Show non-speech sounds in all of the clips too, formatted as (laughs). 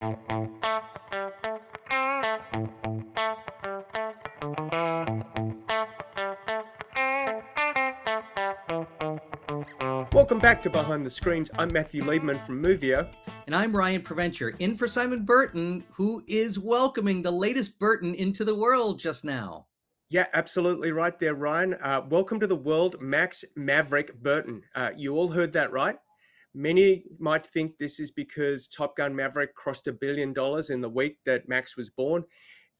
Welcome back to Behind the Screens. I'm Matthew Liebman from Movio. And I'm Ryan Preventure, in for Simon Burton, who is welcoming the latest Burton into the world just now. Yeah, absolutely right there, Ryan. Uh, welcome to the world, Max Maverick Burton. Uh, you all heard that right. Many might think this is because Top Gun Maverick crossed a billion dollars in the week that Max was born.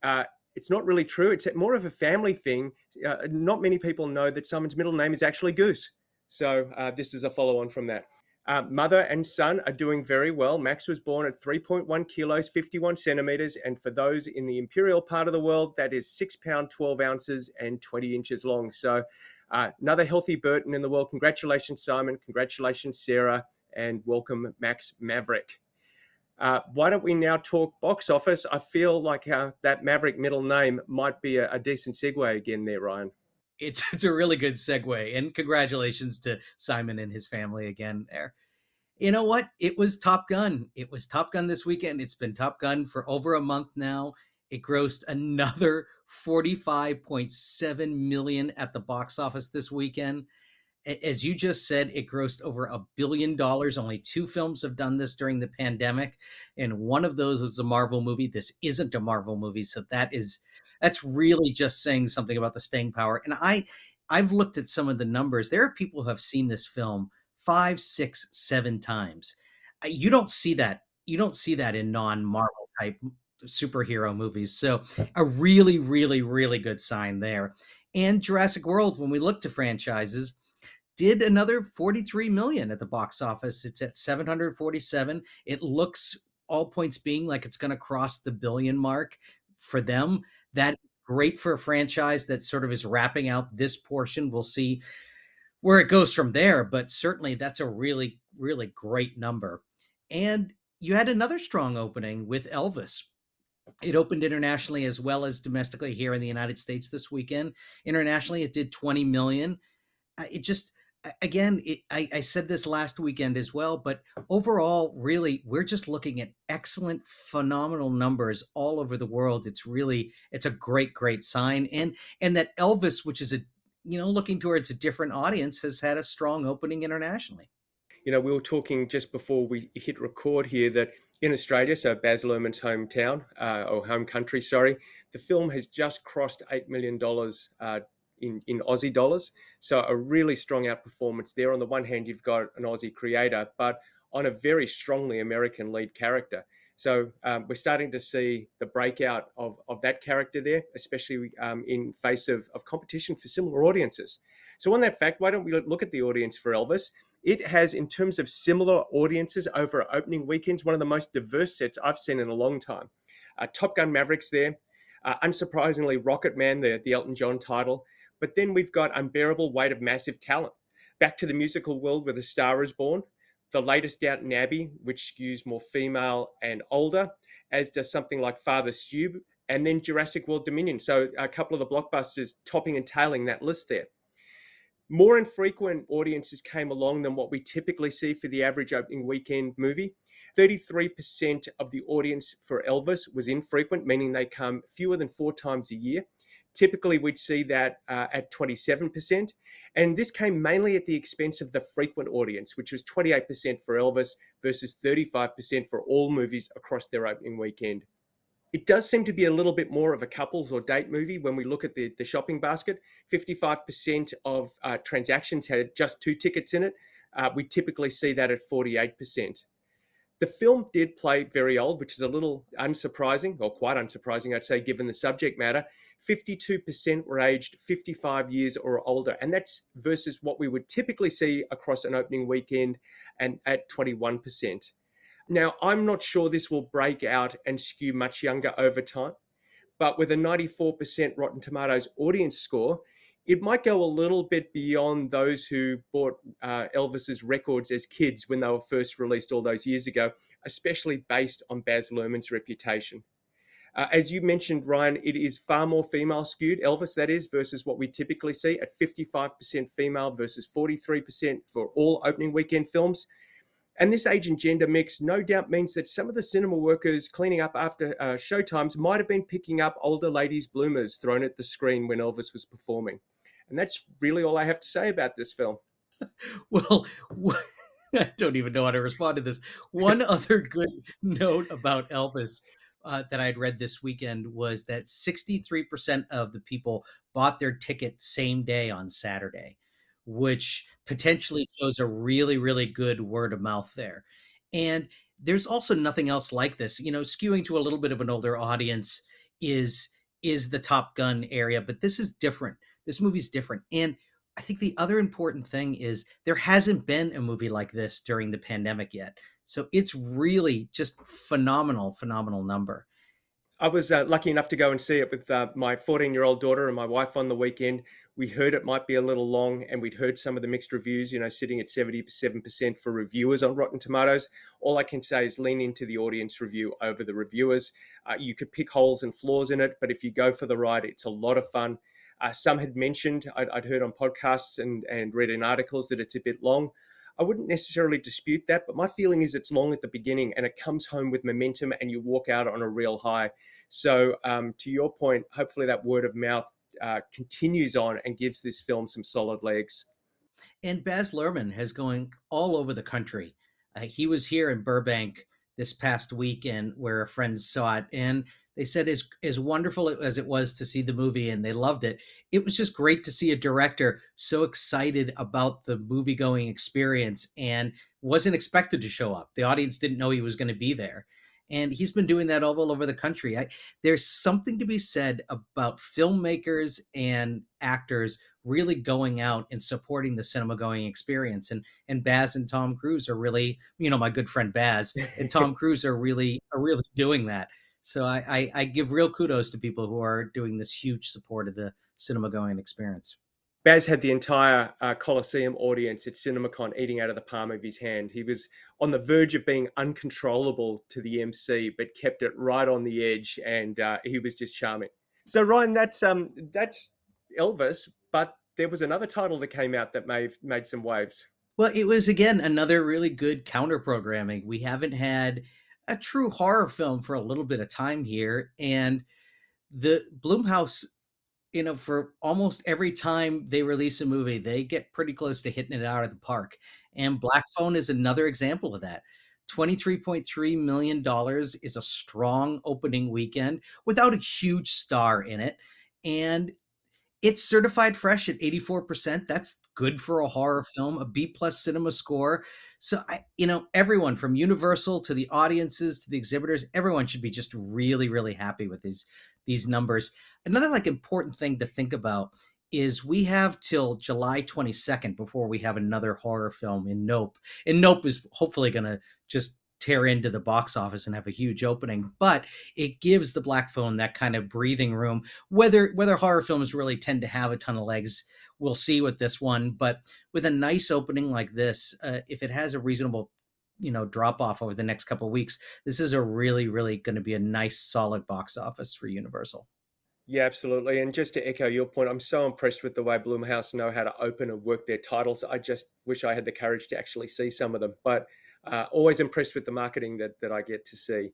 Uh, it's not really true. It's more of a family thing. Uh, not many people know that Simon's middle name is actually Goose. So uh, this is a follow on from that. Uh, mother and son are doing very well. Max was born at 3.1 kilos, 51 centimeters. And for those in the imperial part of the world, that is six pound, 12 ounces, and 20 inches long. So uh, another healthy Burton in the world. Congratulations, Simon. Congratulations, Sarah. And welcome, Max Maverick. Uh, why don't we now talk box office? I feel like uh, that Maverick middle name might be a, a decent segue again there, Ryan. It's it's a really good segue and congratulations to simon and his family again there. You know what? It was top gun. It was top gun this weekend. It's been top gun for over a month now. It grossed another 45.7 million at the box office this weekend as you just said it grossed over a billion dollars only two films have done this during the pandemic and one of those was a marvel movie this isn't a marvel movie so that is that's really just saying something about the staying power. And I, I've looked at some of the numbers. There are people who have seen this film five, six, seven times. You don't see that. You don't see that in non-Marvel type superhero movies. So a really, really, really good sign there. And Jurassic World, when we look to franchises, did another 43 million at the box office. It's at 747. It looks all points being like it's going to cross the billion mark for them. That great for a franchise that sort of is wrapping out this portion. We'll see where it goes from there, but certainly that's a really, really great number. And you had another strong opening with Elvis. It opened internationally as well as domestically here in the United States this weekend. Internationally, it did 20 million. Uh, it just again, it, I, I, said this last weekend as well, but overall, really, we're just looking at excellent, phenomenal numbers all over the world. It's really, it's a great, great sign, and and that Elvis, which is a, you know, looking towards a different audience, has had a strong opening internationally. You know, we were talking just before we hit record here that in Australia, so Baz Luhrmann's hometown uh, or home country, sorry, the film has just crossed eight million dollars. Uh, in, in Aussie dollars. So a really strong outperformance there. On the one hand, you've got an Aussie creator, but on a very strongly American lead character. So um, we're starting to see the breakout of, of that character there, especially um, in face of, of competition for similar audiences. So on that fact, why don't we look at the audience for Elvis? It has, in terms of similar audiences over opening weekends, one of the most diverse sets I've seen in a long time. Uh, Top Gun Mavericks there, uh, unsurprisingly, Rocketman, the, the Elton John title, but then we've got Unbearable Weight of Massive Talent. Back to the musical world where the star is born. The latest Downton Abbey, which skews more female and older, as does something like Father Stu, and then Jurassic World Dominion. So a couple of the blockbusters topping and tailing that list there. More infrequent audiences came along than what we typically see for the average opening weekend movie. 33% of the audience for Elvis was infrequent, meaning they come fewer than four times a year. Typically, we'd see that uh, at 27%. And this came mainly at the expense of the frequent audience, which was 28% for Elvis versus 35% for all movies across their opening weekend. It does seem to be a little bit more of a couples or date movie when we look at the, the shopping basket. 55% of uh, transactions had just two tickets in it. Uh, we typically see that at 48%. The film did play very old, which is a little unsurprising, or quite unsurprising, I'd say, given the subject matter. 52% were aged 55 years or older, and that's versus what we would typically see across an opening weekend and at 21%. Now, I'm not sure this will break out and skew much younger over time, but with a 94% Rotten Tomatoes audience score, it might go a little bit beyond those who bought uh, Elvis's records as kids when they were first released all those years ago, especially based on Baz Luhrmann's reputation. Uh, as you mentioned, Ryan, it is far more female skewed, Elvis, that is, versus what we typically see at 55% female versus 43% for all opening weekend films. And this age and gender mix no doubt means that some of the cinema workers cleaning up after uh, showtimes might have been picking up older ladies' bloomers thrown at the screen when Elvis was performing. And that's really all I have to say about this film. (laughs) well, (laughs) I don't even know how to respond to this. One (laughs) other good note about Elvis uh, that I'd read this weekend was that 63% of the people bought their ticket same day on Saturday, which potentially shows a really, really good word of mouth there. And there's also nothing else like this. You know, skewing to a little bit of an older audience is is the Top Gun area, but this is different. This movie's different. And I think the other important thing is there hasn't been a movie like this during the pandemic yet. So it's really just phenomenal, phenomenal number. I was uh, lucky enough to go and see it with uh, my 14 year old daughter and my wife on the weekend. We heard it might be a little long, and we'd heard some of the mixed reviews, you know, sitting at 77% for reviewers on Rotten Tomatoes. All I can say is lean into the audience review over the reviewers. Uh, you could pick holes and flaws in it, but if you go for the ride, it's a lot of fun. Uh, some had mentioned, I'd, I'd, heard on podcasts and, and read in articles that it's a bit long. I wouldn't necessarily dispute that, but my feeling is it's long at the beginning and it comes home with momentum and you walk out on a real high. So, um, to your point, hopefully that word of mouth uh, continues on and gives this film some solid legs. And Baz Luhrmann has going all over the country. Uh, he was here in Burbank this past weekend where a friend saw it, and they said as as wonderful as it was to see the movie and they loved it. It was just great to see a director so excited about the movie going experience and wasn't expected to show up. The audience didn't know he was going to be there. And he's been doing that all over the country. I, there's something to be said about filmmakers and actors really going out and supporting the cinema going experience. And and baz and tom cruise are really you know my good friend baz and (laughs) tom cruise are really are really doing that so I, I, I give real kudos to people who are doing this huge support of the cinema going experience. Baz had the entire uh, Coliseum audience at CinemaCon eating out of the palm of his hand. He was on the verge of being uncontrollable to the MC, but kept it right on the edge, and uh, he was just charming. So Ryan, that's um, that's Elvis, but there was another title that came out that made made some waves. Well, it was again another really good counter programming. We haven't had a true horror film for a little bit of time here, and the Blumhouse, you know, for almost every time they release a movie, they get pretty close to hitting it out of the park. And Black Phone is another example of that. $23.3 million is a strong opening weekend without a huge star in it. And it's certified fresh at 84%. That's good for a horror film, a B plus CinemaScore. So I, you know, everyone from Universal to the audiences to the exhibitors, everyone should be just really, really happy with these these numbers. Another like important thing to think about is we have till July 22nd before we have another horror film in Nope. And Nope is hopefully going to just tear into the box office and have a huge opening but it gives the black phone that kind of breathing room whether whether horror films really tend to have a ton of legs we'll see with this one but with a nice opening like this uh, if it has a reasonable you know drop off over the next couple weeks this is a really really going to be a nice solid box office for universal yeah, absolutely. And just to echo your point, I'm so impressed with the way Blumhouse know how to open and work their titles. I just wish I had the courage to actually see some of them. But uh, always impressed with the marketing that, that I get to see.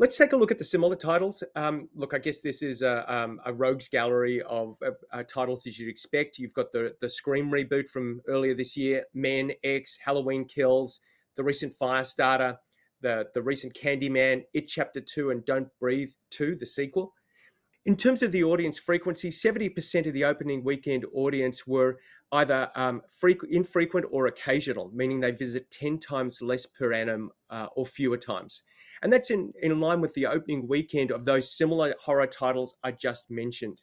Let's take a look at the similar titles. Um, look, I guess this is a, um, a rogues gallery of uh, titles as you'd expect. You've got the, the Scream reboot from earlier this year, Men, X, Halloween Kills, the recent Firestarter, the, the recent Candyman, It Chapter 2, and Don't Breathe 2, the sequel. In terms of the audience frequency, 70% of the opening weekend audience were either um, frequent, infrequent or occasional, meaning they visit 10 times less per annum uh, or fewer times. And that's in, in line with the opening weekend of those similar horror titles I just mentioned.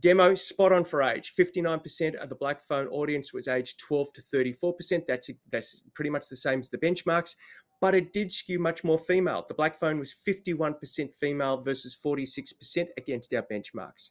Demo spot on for age. 59% of the Black Phone audience was aged 12 to 34%. That's, that's pretty much the same as the benchmarks, but it did skew much more female. The Black Phone was 51% female versus 46% against our benchmarks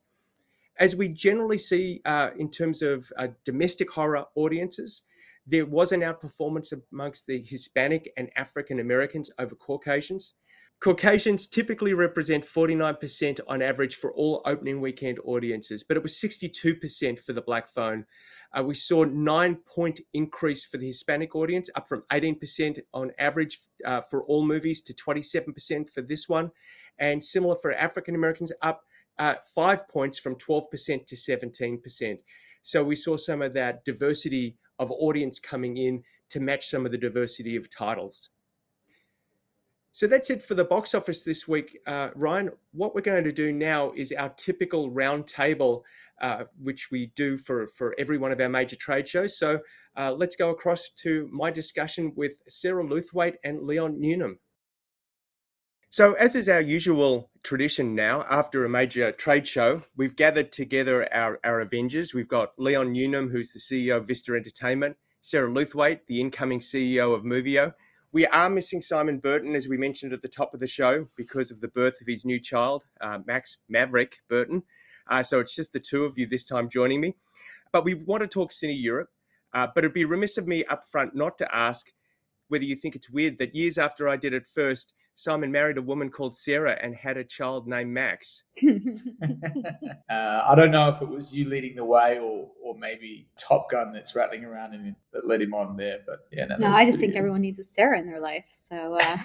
as we generally see uh, in terms of uh, domestic horror audiences, there was an outperformance amongst the Hispanic and African Americans over Caucasians. Caucasians typically represent 49% on average for all opening weekend audiences, but it was 62% for the Black Phone. Uh, we saw nine point increase for the Hispanic audience, up from 18% on average uh, for all movies to 27% for this one, and similar for African Americans, up uh, five points from 12% to 17%. So we saw some of that diversity of audience coming in to match some of the diversity of titles. So that's it for the box office this week. Uh, Ryan, what we're going to do now is our typical roundtable, uh, which we do for, for every one of our major trade shows. So uh, let's go across to my discussion with Sarah Lewthwaite and Leon Newnham. So, as is our usual tradition now, after a major trade show, we've gathered together our, our Avengers. We've got Leon Newnham, who's the CEO of Vista Entertainment, Sarah Lewthwaite, the incoming CEO of Movio, we are missing Simon Burton, as we mentioned at the top of the show, because of the birth of his new child, uh, Max Maverick Burton. Uh, so it's just the two of you this time joining me. But we want to talk Cine Europe. Uh, but it'd be remiss of me up front not to ask whether you think it's weird that years after I did it first, Simon married a woman called Sarah and had a child named Max. (laughs) uh, I don't know if it was you leading the way or, or maybe Top Gun that's rattling around and that led him on there. But yeah, no, no I just think good. everyone needs a Sarah in their life. So. Uh...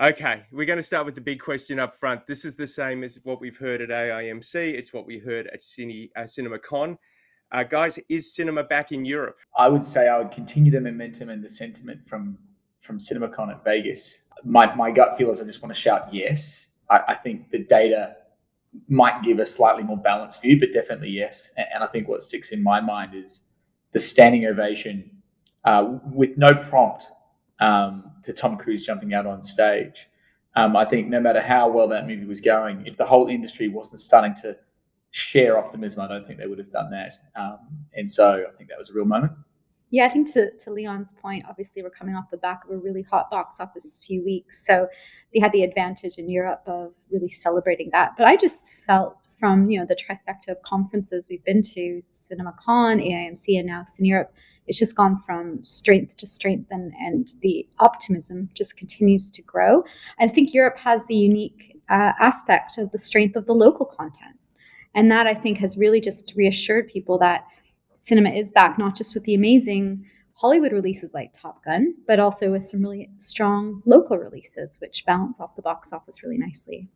okay, we're going to start with the big question up front. This is the same as what we've heard at AIMC. It's what we heard at Cine, uh, CinemaCon. Uh, guys, is cinema back in Europe? I would say I would continue the momentum and the sentiment from from CinemaCon at Vegas. My, my gut feel is I just want to shout yes. I, I think the data might give a slightly more balanced view, but definitely yes. And, and I think what sticks in my mind is the standing ovation uh, with no prompt um, to Tom Cruise jumping out on stage. Um, I think no matter how well that movie was going, if the whole industry wasn't starting to share optimism, I don't think they would have done that. Um, and so I think that was a real moment. Yeah, I think to, to Leon's point, obviously we're coming off the back of a really hot box office few weeks. So they had the advantage in Europe of really celebrating that. But I just felt from, you know, the trifecta of conferences we've been to, CinemaCon, AIMC, and now Cine Europe, it's just gone from strength to strength and, and the optimism just continues to grow. I think Europe has the unique uh, aspect of the strength of the local content. And that I think has really just reassured people that cinema is back, not just with the amazing Hollywood releases like Top Gun, but also with some really strong local releases, which balance off the box office really nicely.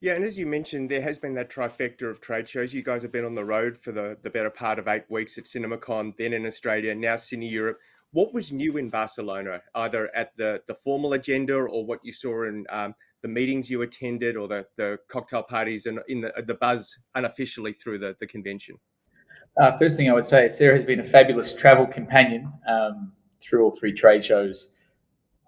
Yeah, and as you mentioned, there has been that trifecta of trade shows. You guys have been on the road for the, the better part of eight weeks at CinemaCon, then in Australia, now Cine Europe. What was new in Barcelona, either at the, the formal agenda or what you saw in um, the meetings you attended or the, the cocktail parties and in the, the buzz unofficially through the, the convention? Uh, first thing I would say, Sarah has been a fabulous travel companion um, through all three trade shows.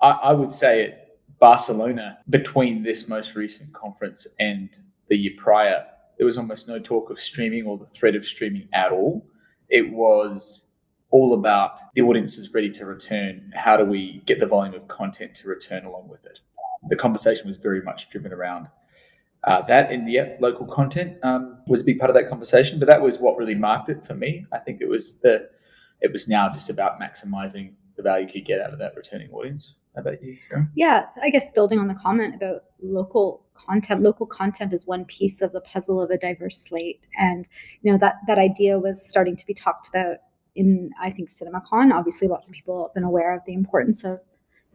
I, I, would say at Barcelona, between this most recent conference and the year prior, there was almost no talk of streaming or the threat of streaming at all. It was all about the audience is ready to return. How do we get the volume of content to return along with it? The conversation was very much driven around uh, that and the local content um, was a big part of that conversation. But that was what really marked it for me. I think it was the it was now just about maximizing the value you could get out of that returning audience. How about you, Sarah? Yeah, I guess building on the comment about local content, local content is one piece of the puzzle of a diverse slate, and you know that that idea was starting to be talked about in I think CinemaCon. Obviously, lots of people have been aware of the importance of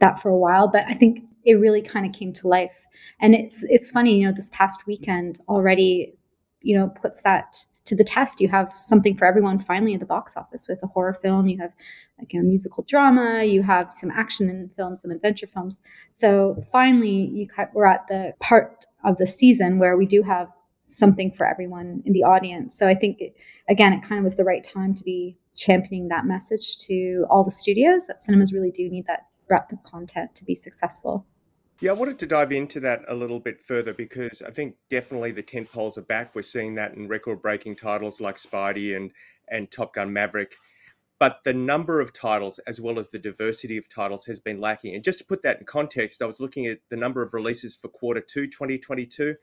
that for a while, but I think it really kind of came to life. And it's it's funny, you know, this past weekend already, you know, puts that to the test. You have something for everyone finally at the box office with a horror film. You have like a musical drama. You have some action films, some adventure films. So finally, you we're at the part of the season where we do have something for everyone in the audience. So I think it, again, it kind of was the right time to be championing that message to all the studios that cinemas really do need that breadth of content to be successful. Yeah, I wanted to dive into that a little bit further because I think definitely the tent poles are back. We're seeing that in record-breaking titles like Spidey and and Top Gun Maverick. But the number of titles, as well as the diversity of titles, has been lacking. And just to put that in context, I was looking at the number of releases for quarter two, 2022.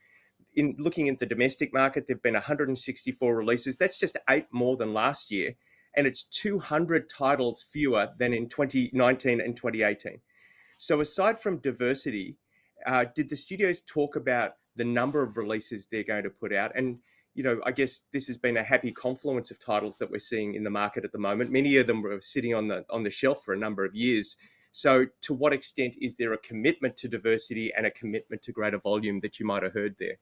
In looking at the domestic market, there have been 164 releases. That's just eight more than last year. And it's 200 titles fewer than in 2019 and 2018. So aside from diversity, uh, did the studios talk about the number of releases they're going to put out? And you know, I guess this has been a happy confluence of titles that we're seeing in the market at the moment. Many of them were sitting on the on the shelf for a number of years. So, to what extent is there a commitment to diversity and a commitment to greater volume that you might have heard there?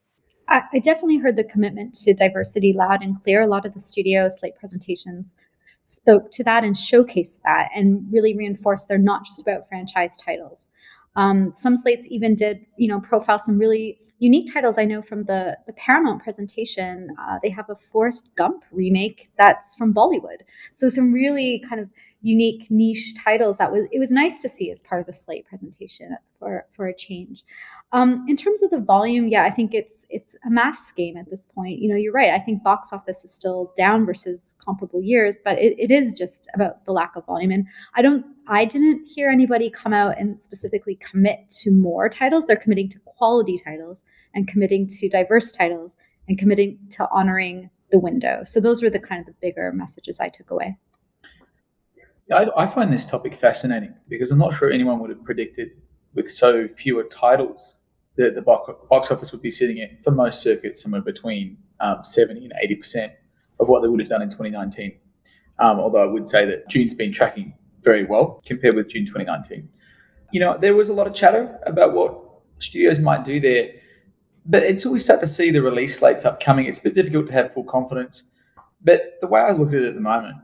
I, I definitely heard the commitment to diversity loud and clear. A lot of the studio slate presentations spoke to that and showcased that and really reinforced they're not just about franchise titles. Um, some slates even did, you know, profile some really unique titles I know from the the Paramount presentation. Uh, they have a Forrest Gump remake that's from Bollywood. So some really kind of unique niche titles that was it was nice to see as part of a slate presentation for for a change. Um, in terms of the volume yeah i think it's it's a maths game at this point. You know you're right. I think box office is still down versus comparable years but it, it is just about the lack of volume. And i don't i didn't hear anybody come out and specifically commit to more titles. They're committing to quality titles and committing to diverse titles and committing to honoring the window. So those were the kind of the bigger messages i took away I, I find this topic fascinating because I'm not sure anyone would have predicted with so fewer titles that the box office would be sitting at for most circuits somewhere between um, 70 and 80 percent of what they would have done in 2019. Um, although I would say that June's been tracking very well compared with June 2019. You know, there was a lot of chatter about what studios might do there, but until we start to see the release slates upcoming, it's a bit difficult to have full confidence. But the way I look at it at the moment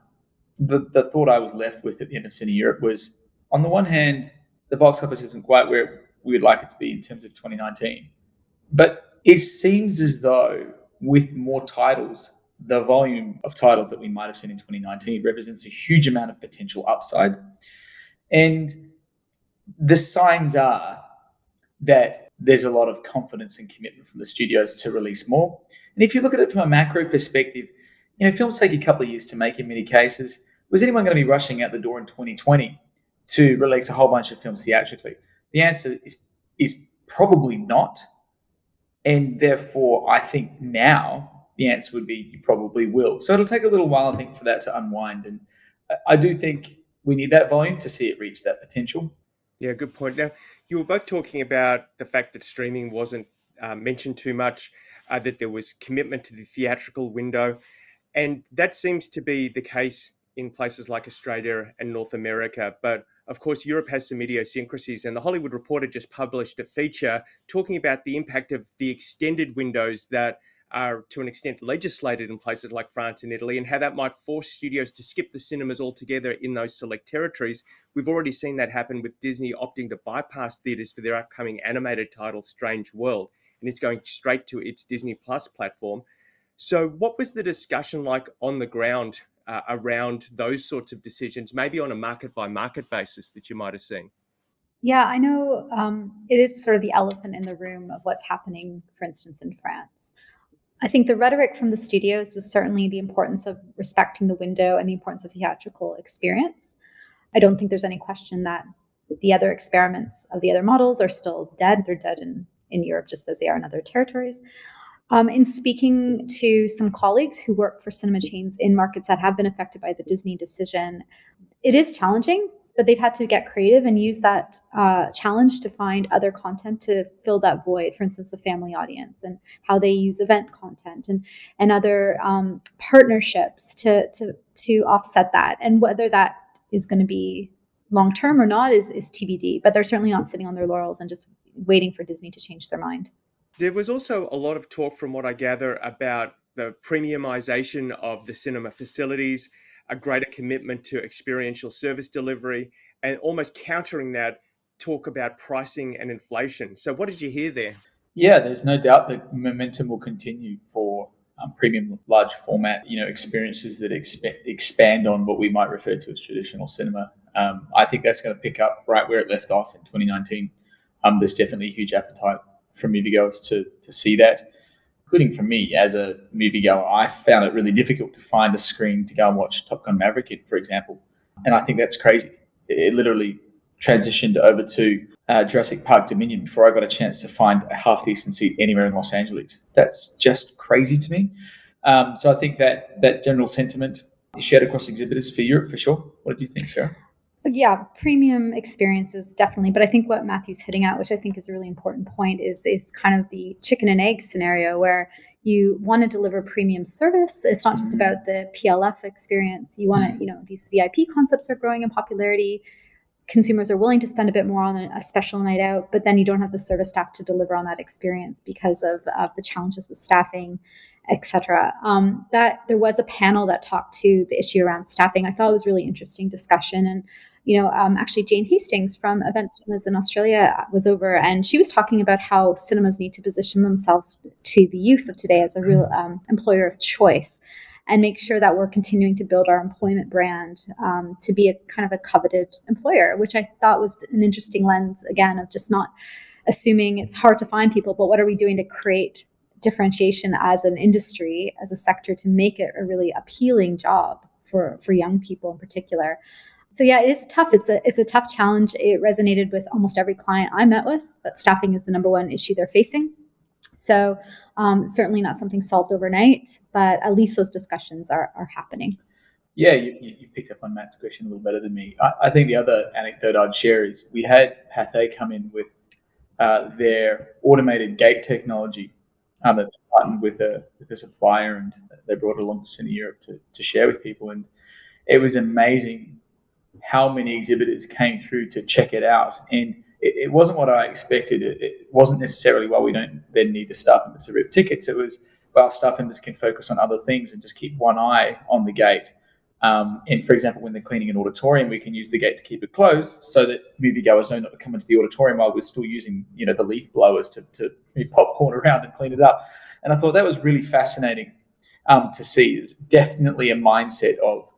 the, the thought I was left with at the end of Cine Europe was on the one hand, the box office isn't quite where we would like it to be in terms of 2019. But it seems as though with more titles, the volume of titles that we might have seen in 2019 represents a huge amount of potential upside. And the signs are that there's a lot of confidence and commitment from the studios to release more. And if you look at it from a macro perspective, you know, films take a couple of years to make in many cases. Was anyone going to be rushing out the door in 2020 to release a whole bunch of films theatrically? The answer is is probably not. And therefore, I think now the answer would be you probably will. So it'll take a little while, I think, for that to unwind. And I do think we need that volume to see it reach that potential. Yeah, good point. Now, you were both talking about the fact that streaming wasn't uh, mentioned too much, uh, that there was commitment to the theatrical window. And that seems to be the case in places like Australia and North America. But of course, Europe has some idiosyncrasies. And the Hollywood Reporter just published a feature talking about the impact of the extended windows that are to an extent legislated in places like France and Italy, and how that might force studios to skip the cinemas altogether in those select territories. We've already seen that happen with Disney opting to bypass theaters for their upcoming animated title, Strange World, and it's going straight to its Disney Plus platform. So, what was the discussion like on the ground uh, around those sorts of decisions, maybe on a market by market basis that you might have seen? Yeah, I know um, it is sort of the elephant in the room of what's happening, for instance, in France. I think the rhetoric from the studios was certainly the importance of respecting the window and the importance of theatrical experience. I don't think there's any question that the other experiments of the other models are still dead. They're dead in, in Europe just as they are in other territories. Um, in speaking to some colleagues who work for cinema chains in markets that have been affected by the Disney decision, it is challenging, but they've had to get creative and use that uh, challenge to find other content to fill that void. For instance, the family audience and how they use event content and and other um, partnerships to to to offset that. And whether that is going to be long term or not is is TBD. But they're certainly not sitting on their laurels and just waiting for Disney to change their mind. There was also a lot of talk, from what I gather, about the premiumization of the cinema facilities, a greater commitment to experiential service delivery, and almost countering that talk about pricing and inflation. So, what did you hear there? Yeah, there's no doubt that momentum will continue for um, premium large format, you know, experiences that exp- expand on what we might refer to as traditional cinema. Um, I think that's going to pick up right where it left off in 2019. Um, there's definitely a huge appetite for moviegoers to to see that. Including for me as a moviegoer, I found it really difficult to find a screen to go and watch Top Gun Maverick in, for example. And I think that's crazy. It literally transitioned over to uh, Jurassic Park Dominion before I got a chance to find a half decent seat anywhere in Los Angeles. That's just crazy to me. Um, so I think that that general sentiment is shared across exhibitors for Europe for sure. What do you think, Sarah? Yeah premium experiences definitely but i think what matthew's hitting at which i think is a really important point is is kind of the chicken and egg scenario where you want to deliver premium service. It's not just about the PLF experience. You want to, you know, these VIP concepts are growing in popularity. Consumers are willing to spend a bit more on a special night out, but then you don't have the service staff to deliver on that experience because of, of the challenges with staffing, etc. Um, that there was a panel that talked to the issue around staffing. I thought it was really interesting discussion and you know, um, actually Jane Hastings from Event Cinemas in Australia was over, and she was talking about how cinemas need to position themselves to the youth of today as a real mm-hmm. um, employer of choice, and make sure that we're continuing to build our employment brand um, to be a kind of a coveted employer, which I thought was an interesting lens again of just not assuming it's hard to find people, but what are we doing to create differentiation as an industry, as a sector, to make it a really appealing job for for young people in particular so yeah, it's tough. It's a it's a tough challenge. It resonated with almost every client I met with that staffing is the number one issue they're facing. So um, certainly not something solved overnight, but at least those discussions are are happening. Yeah, you, you picked up on Matt's question a little better than me. I, I think the other anecdote I'd share is we had Pathé come in with uh, their automated gate technology um, that partnered with a with a supplier, and they brought it along to Cine Europe to, to share with people, and it was amazing how many exhibitors came through to check it out. And it, it wasn't what I expected. It, it, wasn't necessarily, well, we don't then need the staff members to rip tickets. It was, well, staff members can focus on other things and just keep one eye on the gate. Um, and for example, when they're cleaning an auditorium, we can use the gate to keep it closed so that moviegoers know not to come into the auditorium while we're still using, you know, the leaf blowers to, to popcorn (laughs) around and clean it up. And I thought that was really fascinating um, to see. It's definitely a mindset of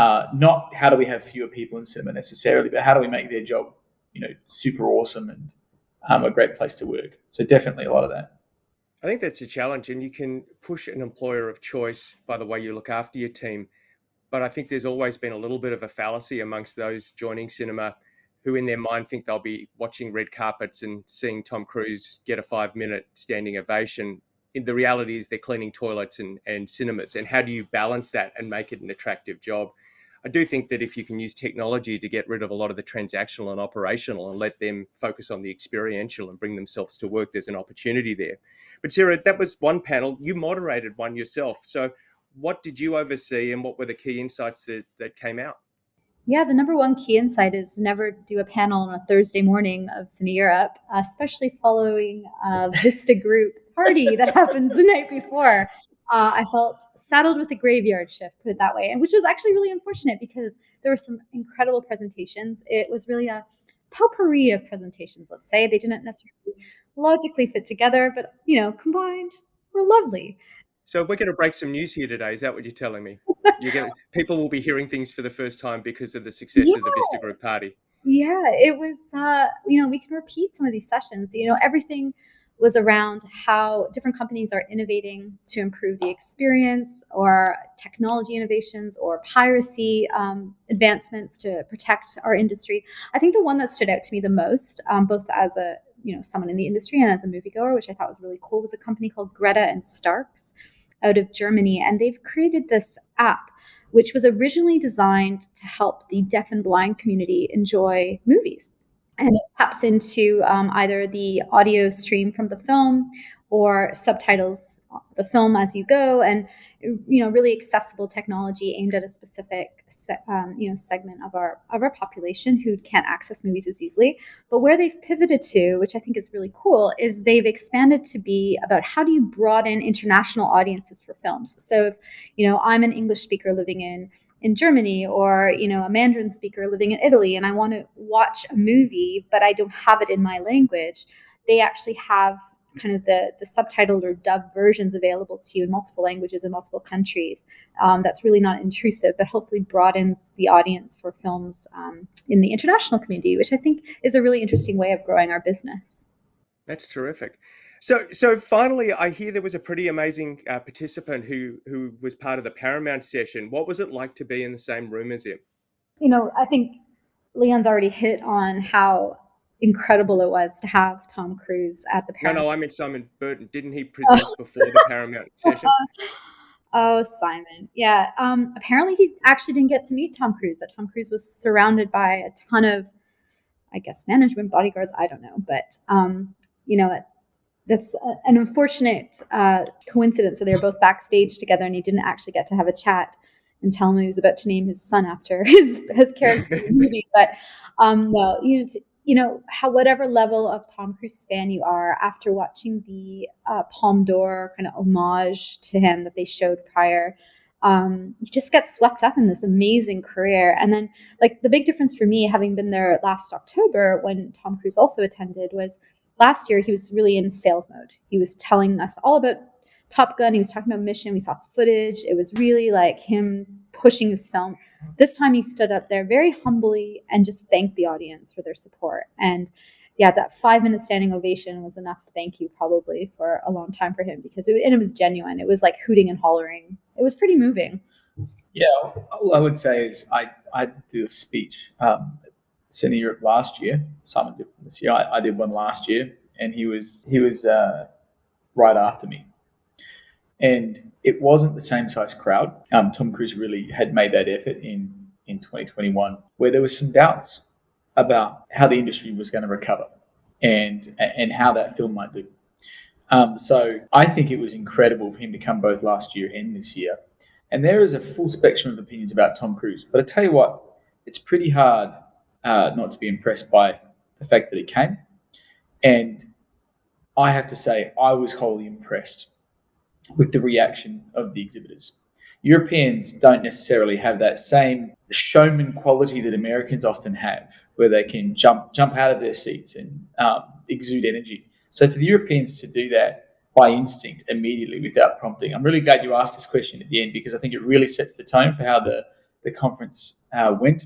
uh, not how do we have fewer people in cinema necessarily, but how do we make their job, you know, super awesome and um, a great place to work. So definitely a lot of that. I think that's a challenge, and you can push an employer of choice by the way you look after your team. But I think there's always been a little bit of a fallacy amongst those joining cinema who, in their mind, think they'll be watching red carpets and seeing Tom Cruise get a five minute standing ovation. In the reality is they're cleaning toilets and, and cinemas. And how do you balance that and make it an attractive job? I do think that if you can use technology to get rid of a lot of the transactional and operational and let them focus on the experiential and bring themselves to work, there's an opportunity there. But Sarah, that was one panel. You moderated one yourself. So what did you oversee and what were the key insights that, that came out? Yeah, the number one key insight is never do a panel on a Thursday morning of Cine Europe, especially following a Vista Group party that (laughs) happens the night before uh, I felt saddled with a graveyard shift, put it that way, and which was actually really unfortunate because there were some incredible presentations. It was really a potpourri of presentations. Let's say they didn't necessarily logically fit together, but you know, combined were lovely. So we're going to break some news here today. Is that what you're telling me? (laughs) You're going to, people will be hearing things for the first time because of the success yeah. of the Vista Group party. Yeah, it was. Uh, you know, we can repeat some of these sessions. You know, everything was around how different companies are innovating to improve the experience or technology innovations or piracy um, advancements to protect our industry. I think the one that stood out to me the most, um, both as a you know someone in the industry and as a moviegoer, which I thought was really cool, was a company called Greta and Starks out of Germany, and they've created this app which was originally designed to help the deaf and blind community enjoy movies and it taps into um, either the audio stream from the film or subtitles the film as you go and you know really accessible technology aimed at a specific se- um, you know segment of our of our population who can't access movies as easily. But where they've pivoted to which i think is really cool is they've expanded to be about how do you broaden international audiences for films. So if you know i'm an english speaker living in in Germany or you know a Mandarin speaker living in Italy and I want to watch a movie but I don't have it in my language, they actually have kind of the the subtitled or dubbed versions available to you in multiple languages in multiple countries. Um, that's really not intrusive, but hopefully broadens the audience for films um, in the international community, which I think is a really interesting way of growing our business. That's terrific. So, so finally, I hear there was a pretty amazing uh, participant who who was part of the Paramount session. What was it like to be in the same room as him? You know, I think Leon's already hit on how incredible it was to have Tom Cruise at the Paramount. No, no, I meant Simon Burton. Didn't he present (laughs) before the Paramount (laughs) session? Oh, Simon. Yeah. Um, apparently, he actually didn't get to meet Tom Cruise. That Tom Cruise was surrounded by a ton of, I guess, management bodyguards. I don't know, but um, you know, that's an unfortunate uh, coincidence that they were both backstage together and he didn't actually get to have a chat and tell him he was about to name his son after (laughs) his his character in the (laughs) movie. But um, no, you you know how whatever level of Tom Cruise fan you are, after watching the uh, Palme d'Or kind of homage to him that they showed prior, um, you just get swept up in this amazing career. And then, like the big difference for me, having been there last October when Tom Cruise also attended, was last year he was really in sales mode. He was telling us all about Top Gun. He was talking about mission. We saw footage. It was really like him pushing his film. This time he stood up there very humbly and just thanked the audience for their support. And yeah, that five minute standing ovation was enough thank you probably for a long time for him because it, and it was genuine. It was like hooting and hollering. It was pretty moving. Yeah, all I would say is I, I do a speech um, Cine Europe last year. Simon did one this year. I, I, did one last year, and he was he was uh, right after me and it wasn't the same size crowd. Um, Tom Cruise really had made that effort in in 2021, where there was some doubts about how the industry was going to recover and and how that film might do. Um, so I think it was incredible for him to come both last year and this year. And there is a full spectrum of opinions about Tom Cruise. But I tell you what, it's pretty hard uh, not to be impressed by the fact that it came. And I have to say, I was wholly impressed with the reaction of the exhibitors. Europeans don't necessarily have that same showman quality that Americans often have, where they can jump jump out of their seats and um, exude energy. So for the Europeans to do that by instinct immediately without prompting, I'm really glad you asked this question at the end because I think it really sets the tone for how the the conference uh, went.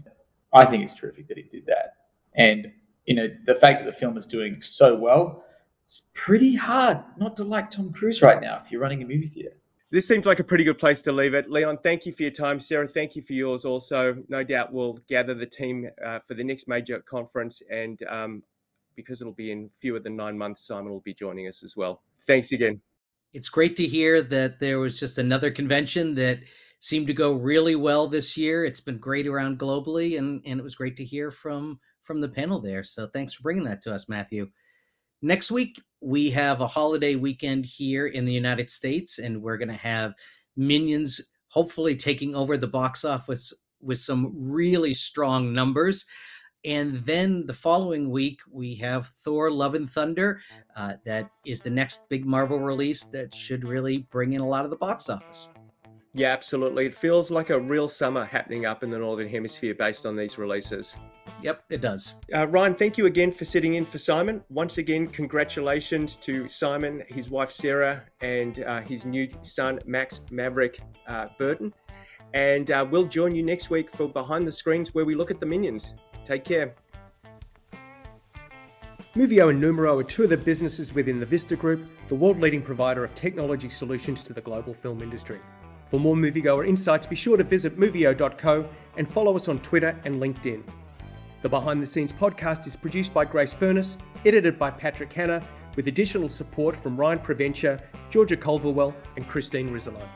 I think it's terrific that he did that, and you know the fact that the film is doing so well it's pretty hard not to like Tom Cruise right now if you're running a movie theater. This seems like a pretty good place to leave it. Leon, thank you for your time. Sarah, thank you for yours also. No doubt we'll gather the team uh, for the next major conference, and um, because it'll be in fewer than nine months, Simon will be joining us as well. Thanks again. It's great to hear that there was just another convention that seemed to go really well this year. It's been great around globally, and, and it was great to hear from from the panel there. So thanks for bringing that to us, Matthew. Next week, we have a holiday weekend here in the United States, and we're going to have Minions hopefully taking over the box office with some really strong numbers. And then the following week, we have Thor Love and Thunder. Uh, that is the next big Marvel release that should really bring in a lot of the box office. Yeah, absolutely. It feels like a real summer happening up in the Northern Hemisphere based on these releases. Yep, it does. Uh, Ryan, thank you again for sitting in for Simon. Once again, congratulations to Simon, his wife Sarah, and uh, his new son Max Maverick uh, Burton. And uh, we'll join you next week for Behind the Screens, where we look at the minions. Take care. Movio and Numero are two of the businesses within the Vista Group, the world leading provider of technology solutions to the global film industry. For more moviegoer insights, be sure to visit movio.co and follow us on Twitter and LinkedIn. The Behind the Scenes podcast is produced by Grace Furness, edited by Patrick Hanna, with additional support from Ryan Preventure, Georgia Culverwell, and Christine Rizzolo.